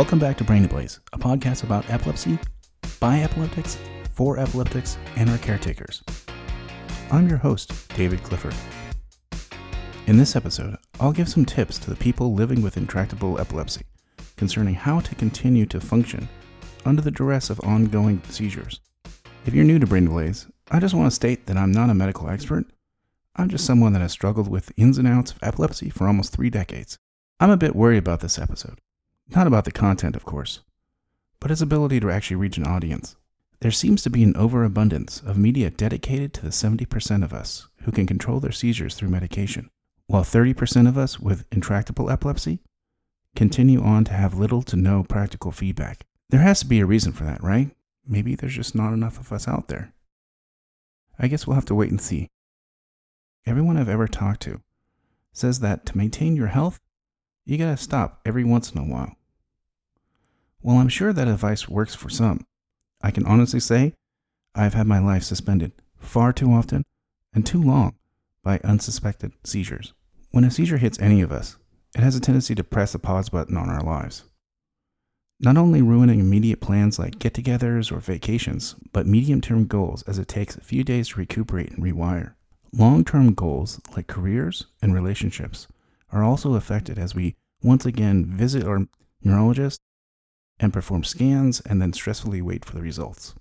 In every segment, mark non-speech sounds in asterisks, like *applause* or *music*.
Welcome back to Brain Ablaze, a podcast about epilepsy, by epileptics, for epileptics, and our caretakers. I'm your host, David Clifford. In this episode, I'll give some tips to the people living with intractable epilepsy concerning how to continue to function under the duress of ongoing seizures. If you're new to Brain Ablaze, I just want to state that I'm not a medical expert. I'm just someone that has struggled with ins and outs of epilepsy for almost three decades. I'm a bit worried about this episode. Not about the content, of course, but its ability to actually reach an audience. There seems to be an overabundance of media dedicated to the 70% of us who can control their seizures through medication, while 30% of us with intractable epilepsy continue on to have little to no practical feedback. There has to be a reason for that, right? Maybe there's just not enough of us out there. I guess we'll have to wait and see. Everyone I've ever talked to says that to maintain your health, you gotta stop every once in a while. While I'm sure that advice works for some, I can honestly say I've had my life suspended far too often and too long by unsuspected seizures. When a seizure hits any of us, it has a tendency to press the pause button on our lives. Not only ruining immediate plans like get togethers or vacations, but medium term goals as it takes a few days to recuperate and rewire. Long term goals like careers and relationships are also affected as we once again visit our neurologist and perform scans and then stressfully wait for the results.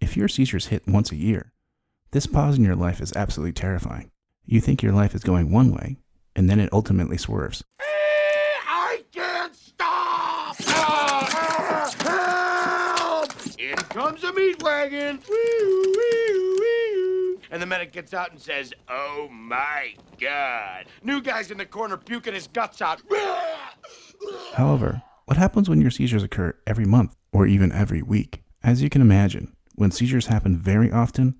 If your seizures hit once a year, this pause in your life is absolutely terrifying. You think your life is going one way, and then it ultimately swerves. I can't stop! Help! In comes a meat wagon. And the medic gets out and says, Oh my god. New guy's in the corner puking his guts out. However, what happens when your seizures occur every month or even every week? As you can imagine, when seizures happen very often,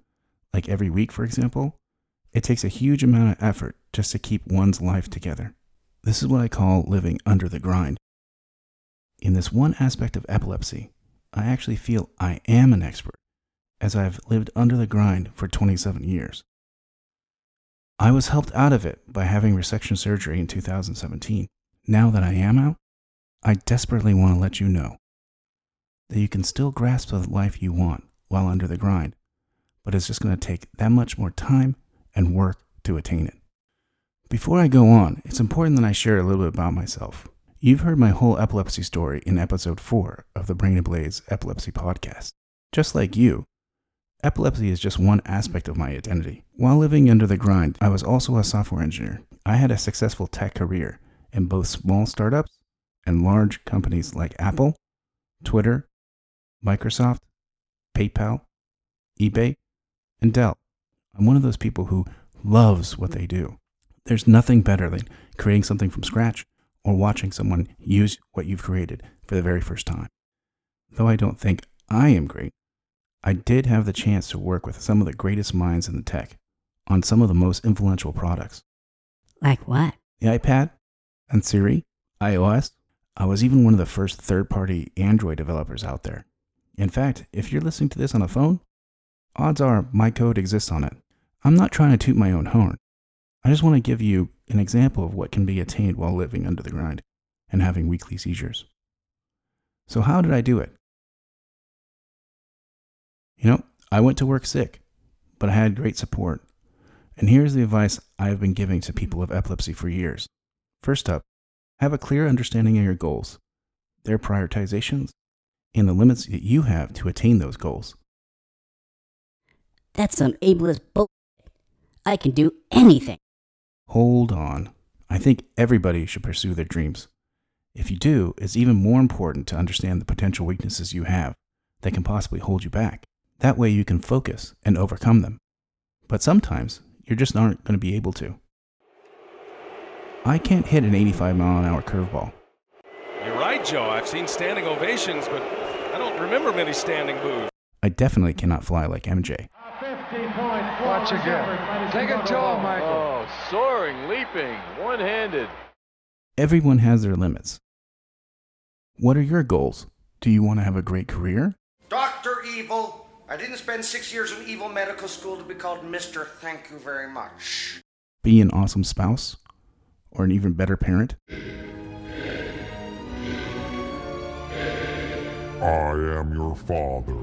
like every week for example, it takes a huge amount of effort just to keep one's life together. This is what I call living under the grind. In this one aspect of epilepsy, I actually feel I am an expert, as I've lived under the grind for 27 years. I was helped out of it by having resection surgery in 2017. Now that I am out, I desperately want to let you know that you can still grasp the life you want while under the grind, but it's just going to take that much more time and work to attain it. Before I go on, it's important that I share a little bit about myself. You've heard my whole epilepsy story in episode 4 of the Brain Ablaze Epilepsy Podcast. Just like you, epilepsy is just one aspect of my identity. While living under the grind, I was also a software engineer. I had a successful tech career in both small startups and large companies like Apple, Twitter, Microsoft, PayPal, eBay, and Dell. I'm one of those people who loves what they do. There's nothing better than creating something from scratch or watching someone use what you've created for the very first time. Though I don't think I am great, I did have the chance to work with some of the greatest minds in the tech on some of the most influential products. Like what? The iPad and Siri, iOS. I was even one of the first third party Android developers out there. In fact, if you're listening to this on a phone, odds are my code exists on it. I'm not trying to toot my own horn. I just want to give you an example of what can be attained while living under the grind and having weekly seizures. So, how did I do it? You know, I went to work sick, but I had great support. And here's the advice I have been giving to people with epilepsy for years. First up, have a clear understanding of your goals, their prioritizations, and the limits that you have to attain those goals. That's some ableist bull. I can do anything. Hold on. I think everybody should pursue their dreams. If you do, it's even more important to understand the potential weaknesses you have that can possibly hold you back. That way you can focus and overcome them. But sometimes you just aren't going to be able to. I can't hit an 85 mile an hour curveball. You're right, Joe. I've seen standing ovations, but I don't remember many standing boos. I definitely cannot fly like MJ. Watch again. Take it to oh, Michael. Oh, soaring, leaping, one handed. Everyone has their limits. What are your goals? Do you want to have a great career? Dr. Evil. I didn't spend six years in evil medical school to be called Mr. Thank you very much. Be an awesome spouse? Or an even better parent? I am your father.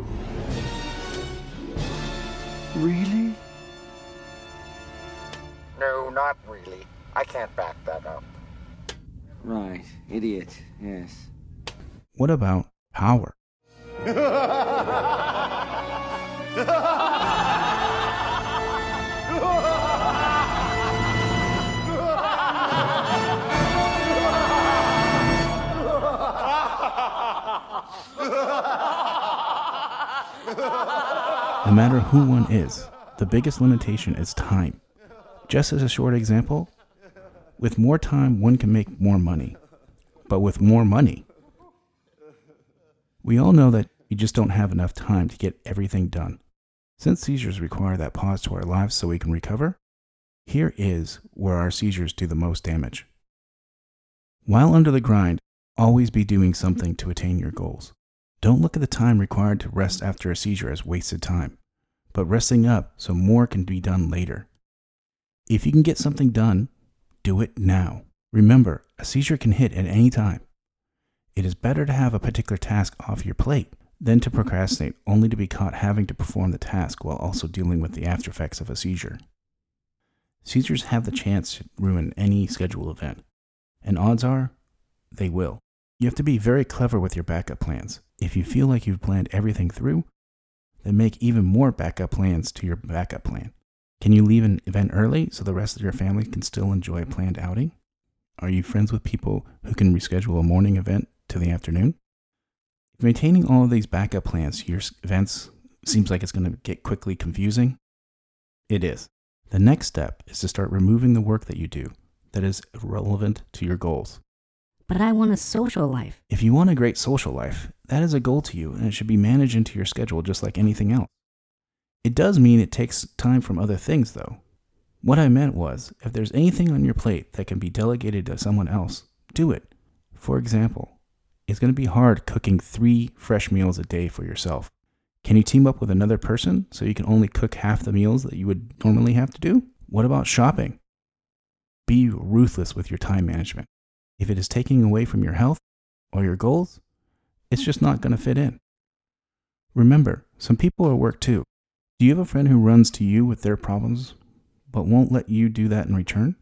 Really? No, not really. I can't back that up. Right. Idiot. Yes. What about power? *laughs* No matter who one is, the biggest limitation is time. Just as a short example, with more time, one can make more money. But with more money, we all know that we just don't have enough time to get everything done. Since seizures require that pause to our lives so we can recover, here is where our seizures do the most damage. While under the grind, always be doing something to attain your goals. Don't look at the time required to rest after a seizure as wasted time, but resting up so more can be done later. If you can get something done, do it now. Remember, a seizure can hit at any time. It is better to have a particular task off your plate than to procrastinate only to be caught having to perform the task while also dealing with the after effects of a seizure. Seizures have the chance to ruin any scheduled event, and odds are they will. You have to be very clever with your backup plans. If you feel like you've planned everything through, then make even more backup plans to your backup plan. Can you leave an event early so the rest of your family can still enjoy a planned outing? Are you friends with people who can reschedule a morning event to the afternoon? Maintaining all of these backup plans your events seems like it's going to get quickly confusing, it is. The next step is to start removing the work that you do that is irrelevant to your goals. But I want a social life. If you want a great social life, that is a goal to you and it should be managed into your schedule just like anything else. It does mean it takes time from other things, though. What I meant was, if there's anything on your plate that can be delegated to someone else, do it. For example, it's going to be hard cooking three fresh meals a day for yourself. Can you team up with another person so you can only cook half the meals that you would normally have to do? What about shopping? Be ruthless with your time management. If it is taking away from your health or your goals, it's just not going to fit in. Remember, some people are work too. Do you have a friend who runs to you with their problems but won't let you do that in return?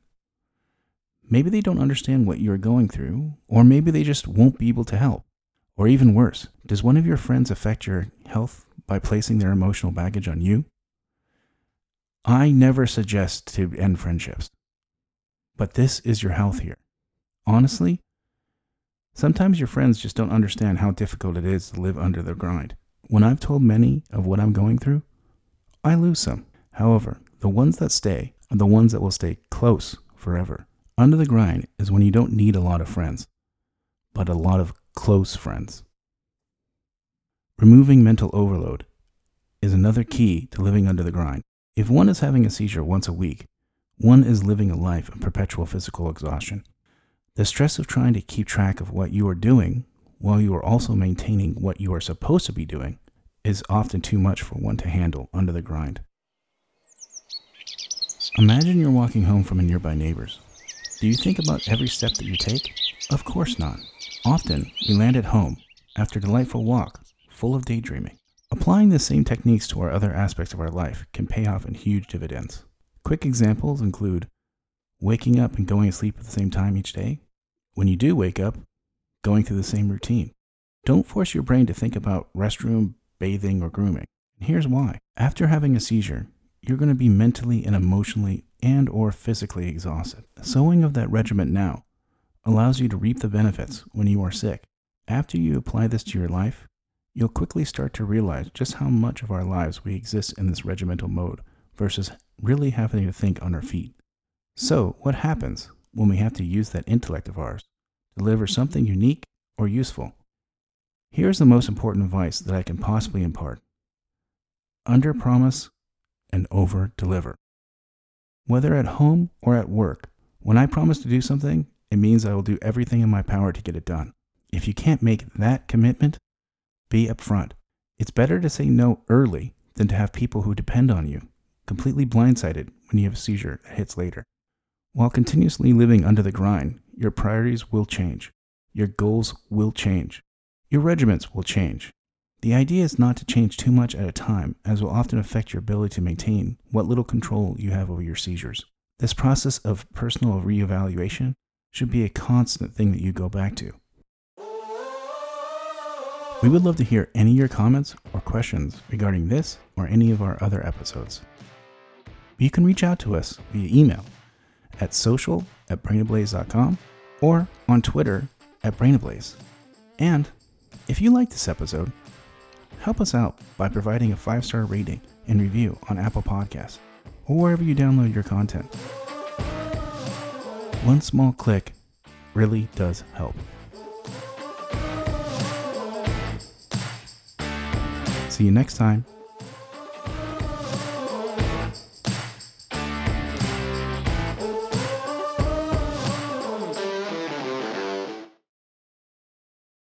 Maybe they don't understand what you're going through, or maybe they just won't be able to help. Or even worse, does one of your friends affect your health by placing their emotional baggage on you? I never suggest to end friendships, but this is your health here. Honestly, sometimes your friends just don't understand how difficult it is to live under the grind. When I've told many of what I'm going through, I lose some. However, the ones that stay are the ones that will stay close forever. Under the grind is when you don't need a lot of friends, but a lot of close friends. Removing mental overload is another key to living under the grind. If one is having a seizure once a week, one is living a life of perpetual physical exhaustion. The stress of trying to keep track of what you are doing while you are also maintaining what you are supposed to be doing is often too much for one to handle under the grind. Imagine you're walking home from a nearby neighbor's. Do you think about every step that you take? Of course not. Often, we land at home after a delightful walk, full of daydreaming. Applying the same techniques to our other aspects of our life can pay off in huge dividends. Quick examples include waking up and going to sleep at the same time each day. When you do wake up, going through the same routine. Don't force your brain to think about restroom, bathing, or grooming. Here's why. After having a seizure, you're going to be mentally and emotionally and or physically exhausted. Sowing of that regiment now allows you to reap the benefits when you are sick. After you apply this to your life, you'll quickly start to realize just how much of our lives we exist in this regimental mode versus really having to think on our feet. So, what happens when we have to use that intellect of ours to deliver something mm-hmm. unique or useful? Here's the most important advice that I can possibly impart under mm-hmm. promise and over deliver. Whether at home or at work, when I promise to do something, it means I will do everything in my power to get it done. If you can't make that commitment, be upfront. It's better to say no early than to have people who depend on you completely blindsided when you have a seizure that hits later. While continuously living under the grind, your priorities will change. Your goals will change. your regiments will change. The idea is not to change too much at a time, as will often affect your ability to maintain what little control you have over your seizures. This process of personal reevaluation should be a constant thing that you go back to. We would love to hear any of your comments or questions regarding this or any of our other episodes. You can reach out to us via email at social at brainablaze.com or on Twitter at brainablaze. And if you like this episode, help us out by providing a five star rating and review on Apple Podcasts or wherever you download your content. One small click really does help. See you next time